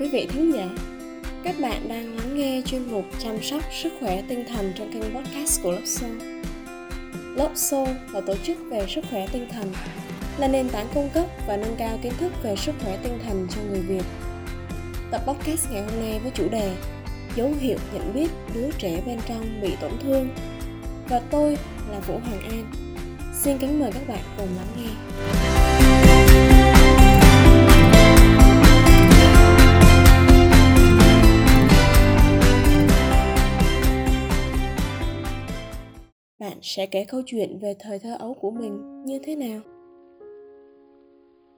quý vị thính giả. Các bạn đang lắng nghe chuyên mục chăm sóc sức khỏe tinh thần trên kênh podcast của Lớp Soul. Lớp Soul là tổ chức về sức khỏe tinh thần, là nền tảng cung cấp và nâng cao kiến thức về sức khỏe tinh thần cho người Việt. Tập podcast ngày hôm nay với chủ đề Dấu hiệu nhận biết đứa trẻ bên trong bị tổn thương và tôi là Vũ Hoàng An. Xin kính mời các bạn cùng lắng nghe. Sẽ kể câu chuyện về thời thơ ấu của mình như thế nào?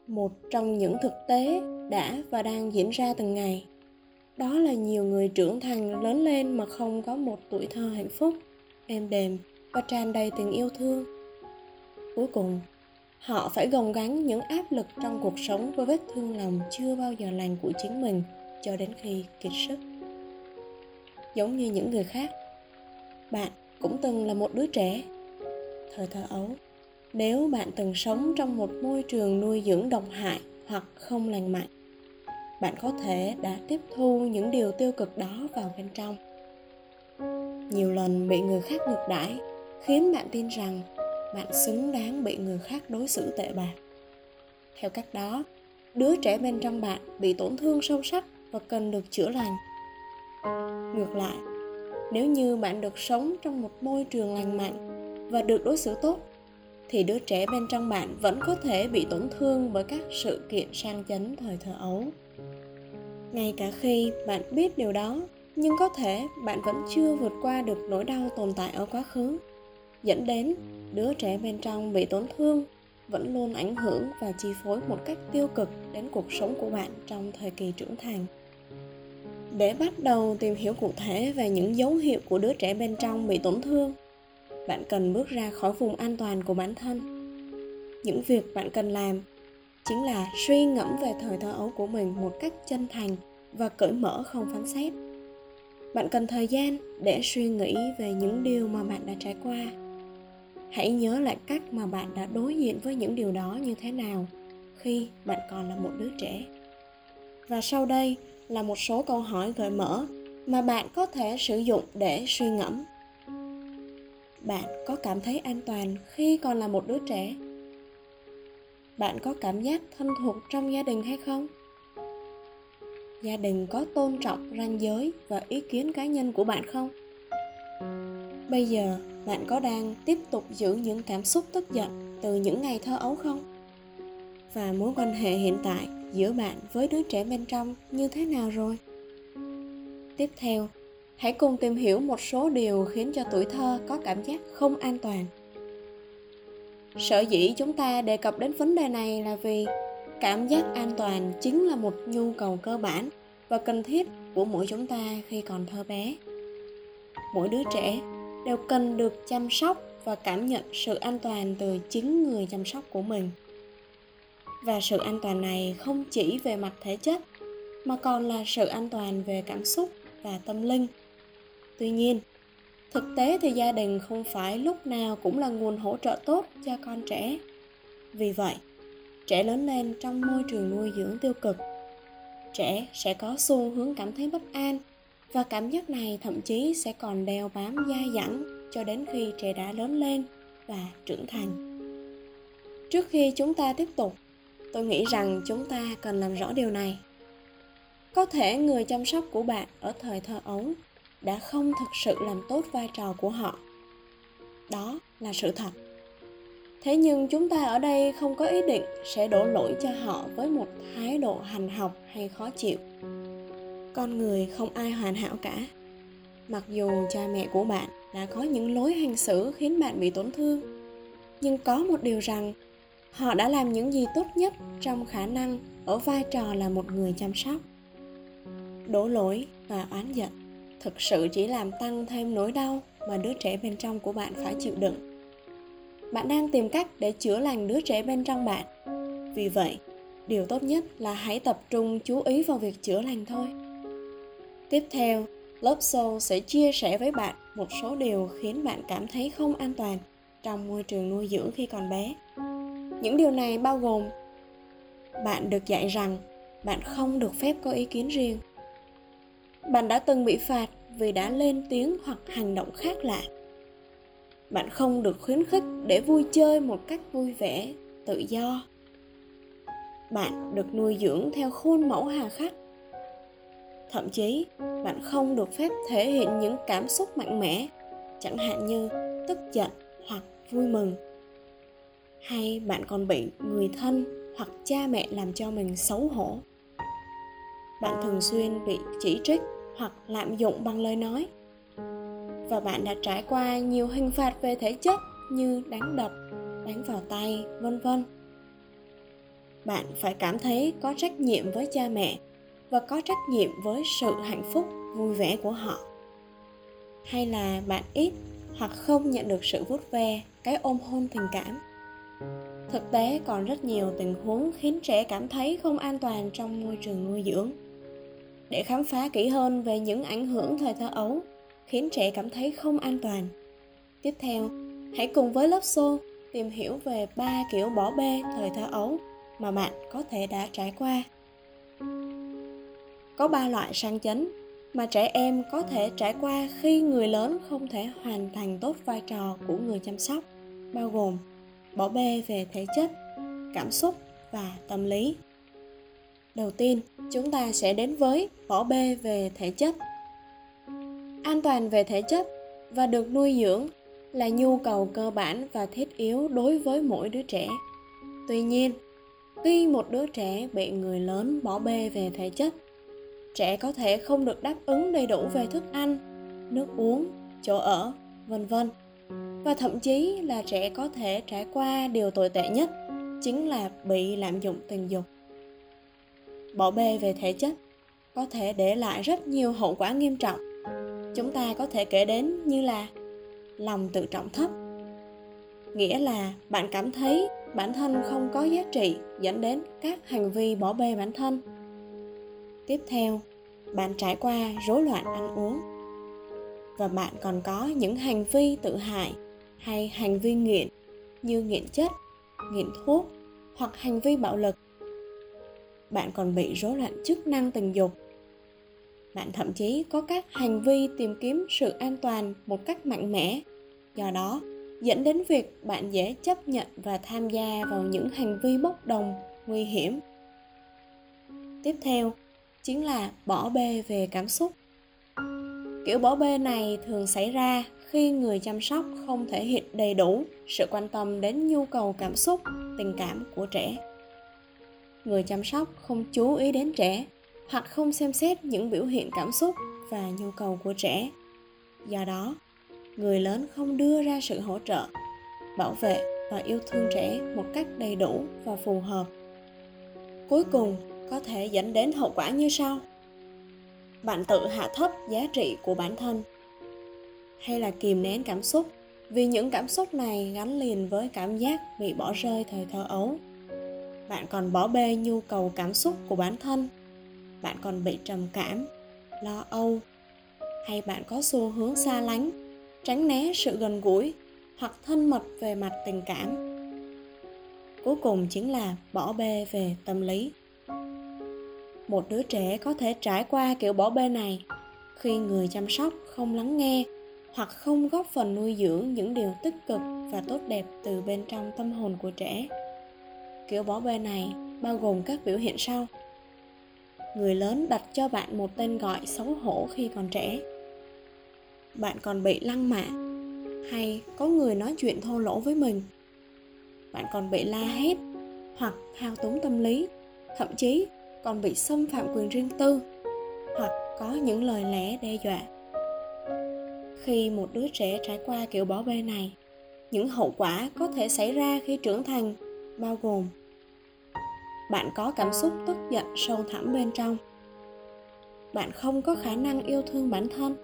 Một trong những thực tế đã và đang diễn ra từng ngày, đó là nhiều người trưởng thành lớn lên mà không có một tuổi thơ hạnh phúc, êm đềm và tràn đầy tình yêu thương. Cuối cùng, họ phải gồng gánh những áp lực trong cuộc sống với vết thương lòng chưa bao giờ lành của chính mình cho đến khi kiệt sức. Giống như những người khác, bạn cũng từng là một đứa trẻ. Thời thơ ấu, nếu bạn từng sống trong một môi trường nuôi dưỡng độc hại hoặc không lành mạnh, bạn có thể đã tiếp thu những điều tiêu cực đó vào bên trong. Nhiều lần bị người khác ngược đãi, khiến bạn tin rằng bạn xứng đáng bị người khác đối xử tệ bạc. Theo cách đó, đứa trẻ bên trong bạn bị tổn thương sâu sắc và cần được chữa lành. Ngược lại nếu như bạn được sống trong một môi trường lành mạnh và được đối xử tốt, thì đứa trẻ bên trong bạn vẫn có thể bị tổn thương bởi các sự kiện sang chấn thời thơ ấu. Ngay cả khi bạn biết điều đó, nhưng có thể bạn vẫn chưa vượt qua được nỗi đau tồn tại ở quá khứ, dẫn đến đứa trẻ bên trong bị tổn thương vẫn luôn ảnh hưởng và chi phối một cách tiêu cực đến cuộc sống của bạn trong thời kỳ trưởng thành để bắt đầu tìm hiểu cụ thể về những dấu hiệu của đứa trẻ bên trong bị tổn thương, bạn cần bước ra khỏi vùng an toàn của bản thân. Những việc bạn cần làm chính là suy ngẫm về thời thơ ấu của mình một cách chân thành và cởi mở không phán xét. Bạn cần thời gian để suy nghĩ về những điều mà bạn đã trải qua. Hãy nhớ lại cách mà bạn đã đối diện với những điều đó như thế nào khi bạn còn là một đứa trẻ và sau đây là một số câu hỏi gợi mở mà bạn có thể sử dụng để suy ngẫm. Bạn có cảm thấy an toàn khi còn là một đứa trẻ? Bạn có cảm giác thân thuộc trong gia đình hay không? Gia đình có tôn trọng ranh giới và ý kiến cá nhân của bạn không? Bây giờ, bạn có đang tiếp tục giữ những cảm xúc tức giận từ những ngày thơ ấu không? Và mối quan hệ hiện tại giữa bạn với đứa trẻ bên trong như thế nào rồi? Tiếp theo, hãy cùng tìm hiểu một số điều khiến cho tuổi thơ có cảm giác không an toàn. Sở dĩ chúng ta đề cập đến vấn đề này là vì cảm giác an toàn chính là một nhu cầu cơ bản và cần thiết của mỗi chúng ta khi còn thơ bé. Mỗi đứa trẻ đều cần được chăm sóc và cảm nhận sự an toàn từ chính người chăm sóc của mình và sự an toàn này không chỉ về mặt thể chất, mà còn là sự an toàn về cảm xúc và tâm linh. Tuy nhiên, thực tế thì gia đình không phải lúc nào cũng là nguồn hỗ trợ tốt cho con trẻ. Vì vậy, trẻ lớn lên trong môi trường nuôi dưỡng tiêu cực, trẻ sẽ có xu hướng cảm thấy bất an và cảm giác này thậm chí sẽ còn đeo bám dai dẳng cho đến khi trẻ đã lớn lên và trưởng thành. Trước khi chúng ta tiếp tục tôi nghĩ rằng chúng ta cần làm rõ điều này. Có thể người chăm sóc của bạn ở thời thơ ấu đã không thực sự làm tốt vai trò của họ. Đó là sự thật. Thế nhưng chúng ta ở đây không có ý định sẽ đổ lỗi cho họ với một thái độ hành học hay khó chịu. Con người không ai hoàn hảo cả. Mặc dù cha mẹ của bạn đã có những lối hành xử khiến bạn bị tổn thương, nhưng có một điều rằng họ đã làm những gì tốt nhất trong khả năng ở vai trò là một người chăm sóc. Đổ lỗi và oán giận thực sự chỉ làm tăng thêm nỗi đau mà đứa trẻ bên trong của bạn phải chịu đựng. Bạn đang tìm cách để chữa lành đứa trẻ bên trong bạn. Vì vậy, điều tốt nhất là hãy tập trung chú ý vào việc chữa lành thôi. Tiếp theo, lớp Soul sẽ chia sẻ với bạn một số điều khiến bạn cảm thấy không an toàn trong môi trường nuôi dưỡng khi còn bé những điều này bao gồm bạn được dạy rằng bạn không được phép có ý kiến riêng. Bạn đã từng bị phạt vì đã lên tiếng hoặc hành động khác lạ. Bạn không được khuyến khích để vui chơi một cách vui vẻ, tự do. Bạn được nuôi dưỡng theo khuôn mẫu hà khắc. Thậm chí, bạn không được phép thể hiện những cảm xúc mạnh mẽ, chẳng hạn như tức giận hoặc vui mừng hay bạn còn bị người thân hoặc cha mẹ làm cho mình xấu hổ? Bạn thường xuyên bị chỉ trích hoặc lạm dụng bằng lời nói. Và bạn đã trải qua nhiều hình phạt về thể chất như đánh đập, đánh vào tay, vân vân. Bạn phải cảm thấy có trách nhiệm với cha mẹ và có trách nhiệm với sự hạnh phúc, vui vẻ của họ. Hay là bạn ít hoặc không nhận được sự vuốt ve, cái ôm hôn tình cảm thực tế còn rất nhiều tình huống khiến trẻ cảm thấy không an toàn trong môi trường nuôi dưỡng. Để khám phá kỹ hơn về những ảnh hưởng thời thơ ấu, khiến trẻ cảm thấy không an toàn. Tiếp theo, hãy cùng với lớp xô tìm hiểu về ba kiểu bỏ bê thời thơ ấu mà bạn có thể đã trải qua. Có ba loại sang chấn mà trẻ em có thể trải qua khi người lớn không thể hoàn thành tốt vai trò của người chăm sóc, bao gồm bỏ bê về thể chất, cảm xúc và tâm lý. Đầu tiên, chúng ta sẽ đến với bỏ bê về thể chất. An toàn về thể chất và được nuôi dưỡng là nhu cầu cơ bản và thiết yếu đối với mỗi đứa trẻ. Tuy nhiên khi một đứa trẻ bị người lớn bỏ bê về thể chất, trẻ có thể không được đáp ứng đầy đủ về thức ăn, nước uống, chỗ ở, vân vân và thậm chí là trẻ có thể trải qua điều tồi tệ nhất, chính là bị lạm dụng tình dục. Bỏ bê về thể chất có thể để lại rất nhiều hậu quả nghiêm trọng. Chúng ta có thể kể đến như là lòng tự trọng thấp, nghĩa là bạn cảm thấy bản thân không có giá trị dẫn đến các hành vi bỏ bê bản thân. Tiếp theo, bạn trải qua rối loạn ăn uống. Và bạn còn có những hành vi tự hại hay hành vi nghiện như nghiện chất, nghiện thuốc hoặc hành vi bạo lực. Bạn còn bị rối loạn chức năng tình dục. Bạn thậm chí có các hành vi tìm kiếm sự an toàn một cách mạnh mẽ. Do đó, dẫn đến việc bạn dễ chấp nhận và tham gia vào những hành vi bốc đồng, nguy hiểm. Tiếp theo chính là bỏ bê về cảm xúc. Kiểu bỏ bê này thường xảy ra khi người chăm sóc không thể hiện đầy đủ sự quan tâm đến nhu cầu cảm xúc, tình cảm của trẻ. Người chăm sóc không chú ý đến trẻ, hoặc không xem xét những biểu hiện cảm xúc và nhu cầu của trẻ. Do đó, người lớn không đưa ra sự hỗ trợ, bảo vệ và yêu thương trẻ một cách đầy đủ và phù hợp. Cuối cùng, có thể dẫn đến hậu quả như sau. Bạn tự hạ thấp giá trị của bản thân hay là kìm nén cảm xúc? Vì những cảm xúc này gắn liền với cảm giác bị bỏ rơi thời thơ ấu. Bạn còn bỏ bê nhu cầu cảm xúc của bản thân. Bạn còn bị trầm cảm, lo âu. Hay bạn có xu hướng xa lánh, tránh né sự gần gũi hoặc thân mật về mặt tình cảm. Cuối cùng chính là bỏ bê về tâm lý. Một đứa trẻ có thể trải qua kiểu bỏ bê này khi người chăm sóc không lắng nghe hoặc không góp phần nuôi dưỡng những điều tích cực và tốt đẹp từ bên trong tâm hồn của trẻ. Kiểu bỏ bê này bao gồm các biểu hiện sau. Người lớn đặt cho bạn một tên gọi xấu hổ khi còn trẻ. Bạn còn bị lăng mạ. Hay có người nói chuyện thô lỗ với mình. Bạn còn bị la hét hoặc thao túng tâm lý. Thậm chí còn bị xâm phạm quyền riêng tư hoặc có những lời lẽ đe dọa khi một đứa trẻ trải qua kiểu bỏ bê này. Những hậu quả có thể xảy ra khi trưởng thành, bao gồm bạn có cảm xúc tức giận, sâu thẳm bên trong. Bạn không có khả năng yêu thương bản thân.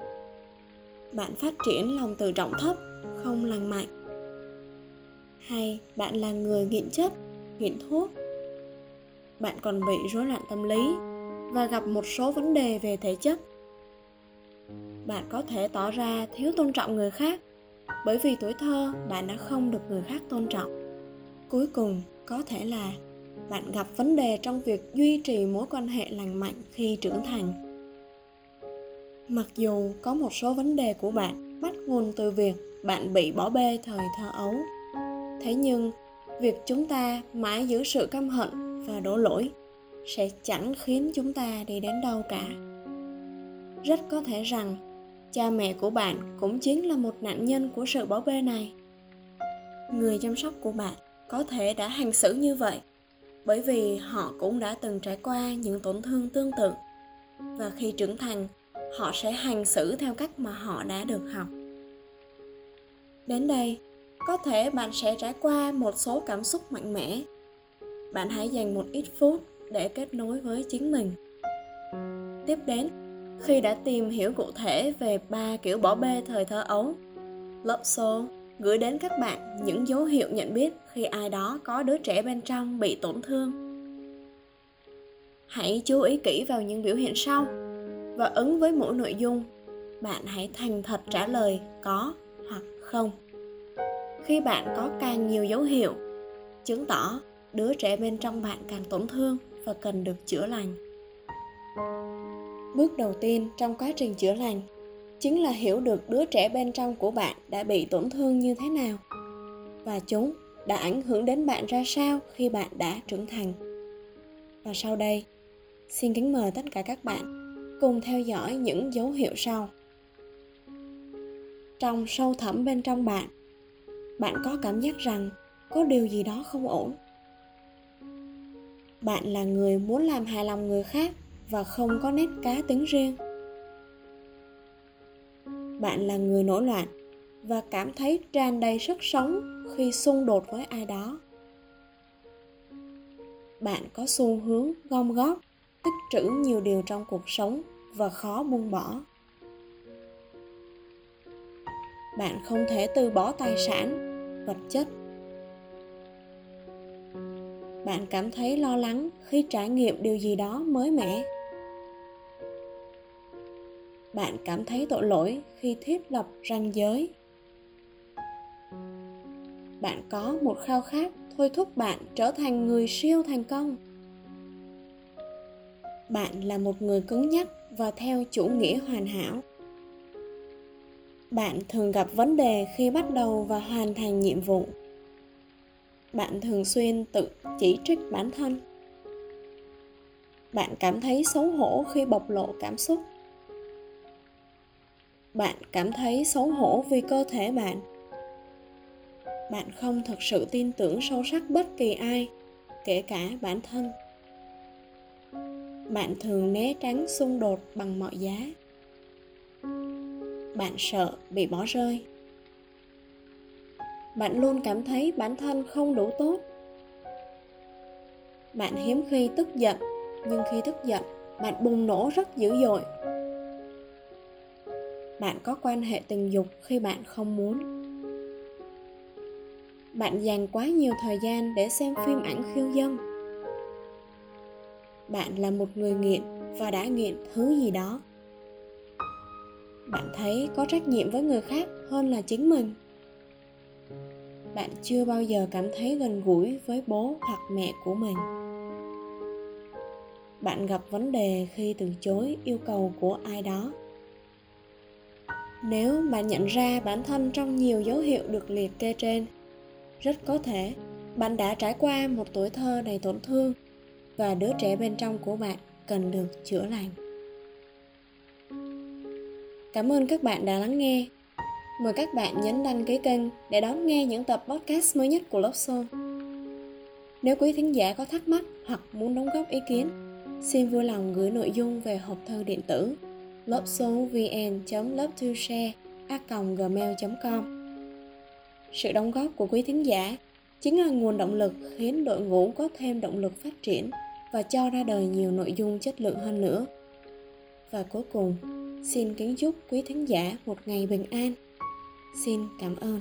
Bạn phát triển lòng tự trọng thấp, không lành mạnh. Hay bạn là người nghiện chất, nghiện thuốc. Bạn còn bị rối loạn tâm lý và gặp một số vấn đề về thể chất bạn có thể tỏ ra thiếu tôn trọng người khác, bởi vì tuổi thơ bạn đã không được người khác tôn trọng. Cuối cùng, có thể là bạn gặp vấn đề trong việc duy trì mối quan hệ lành mạnh khi trưởng thành. Mặc dù có một số vấn đề của bạn bắt nguồn từ việc bạn bị bỏ bê thời thơ ấu, thế nhưng việc chúng ta mãi giữ sự căm hận và đổ lỗi sẽ chẳng khiến chúng ta đi đến đâu cả. Rất có thể rằng cha mẹ của bạn cũng chính là một nạn nhân của sự bỏ bê này. Người chăm sóc của bạn có thể đã hành xử như vậy, bởi vì họ cũng đã từng trải qua những tổn thương tương tự. Và khi trưởng thành, họ sẽ hành xử theo cách mà họ đã được học. Đến đây, có thể bạn sẽ trải qua một số cảm xúc mạnh mẽ. Bạn hãy dành một ít phút để kết nối với chính mình. Tiếp đến khi đã tìm hiểu cụ thể về ba kiểu bỏ bê thời thơ ấu. Lớp Soul gửi đến các bạn những dấu hiệu nhận biết khi ai đó có đứa trẻ bên trong bị tổn thương. Hãy chú ý kỹ vào những biểu hiện sau. Và ứng với mỗi nội dung, bạn hãy thành thật trả lời có hoặc không. Khi bạn có càng nhiều dấu hiệu, chứng tỏ đứa trẻ bên trong bạn càng tổn thương và cần được chữa lành bước đầu tiên trong quá trình chữa lành chính là hiểu được đứa trẻ bên trong của bạn đã bị tổn thương như thế nào và chúng đã ảnh hưởng đến bạn ra sao khi bạn đã trưởng thành. Và sau đây, xin kính mời tất cả các bạn cùng theo dõi những dấu hiệu sau. Trong sâu thẳm bên trong bạn bạn có cảm giác rằng có điều gì đó không ổn. Bạn là người muốn làm hài lòng người khác và không có nét cá tính riêng. Bạn là người nổi loạn và cảm thấy tràn đầy sức sống khi xung đột với ai đó. Bạn có xu hướng gom góp, tích trữ nhiều điều trong cuộc sống và khó buông bỏ. Bạn không thể từ bỏ tài sản, vật chất. Bạn cảm thấy lo lắng khi trải nghiệm điều gì đó mới mẻ bạn cảm thấy tội lỗi khi thiết lập ranh giới. Bạn có một khao khát thôi thúc bạn trở thành người siêu thành công. Bạn là một người cứng nhắc và theo chủ nghĩa hoàn hảo. Bạn thường gặp vấn đề khi bắt đầu và hoàn thành nhiệm vụ. Bạn thường xuyên tự chỉ trích bản thân. Bạn cảm thấy xấu hổ khi bộc lộ cảm xúc bạn cảm thấy xấu hổ vì cơ thể bạn. Bạn không thực sự tin tưởng sâu sắc bất kỳ ai, kể cả bản thân. Bạn thường né tránh xung đột bằng mọi giá. Bạn sợ bị bỏ rơi. Bạn luôn cảm thấy bản thân không đủ tốt. Bạn hiếm khi tức giận, nhưng khi tức giận, bạn bùng nổ rất dữ dội bạn có quan hệ tình dục khi bạn không muốn. Bạn dành quá nhiều thời gian để xem phim ảnh khiêu dâm. Bạn là một người nghiện và đã nghiện thứ gì đó. Bạn thấy có trách nhiệm với người khác hơn là chính mình. Bạn chưa bao giờ cảm thấy gần gũi với bố hoặc mẹ của mình. Bạn gặp vấn đề khi từ chối yêu cầu của ai đó nếu bạn nhận ra bản thân trong nhiều dấu hiệu được liệt kê trên rất có thể bạn đã trải qua một tuổi thơ đầy tổn thương và đứa trẻ bên trong của bạn cần được chữa lành. Cảm ơn các bạn đã lắng nghe. Mời các bạn nhấn đăng ký kênh để đón nghe những tập podcast mới nhất của Love Nếu quý thính giả có thắc mắc hoặc muốn đóng góp ý kiến, xin vui lòng gửi nội dung về hộp thư điện tử lớp số vn lớp to share a gmail com Sự đóng góp của quý thính giả chính là nguồn động lực khiến đội ngũ có thêm động lực phát triển và cho ra đời nhiều nội dung chất lượng hơn nữa. Và cuối cùng, xin kính chúc quý thính giả một ngày bình an. Xin cảm ơn.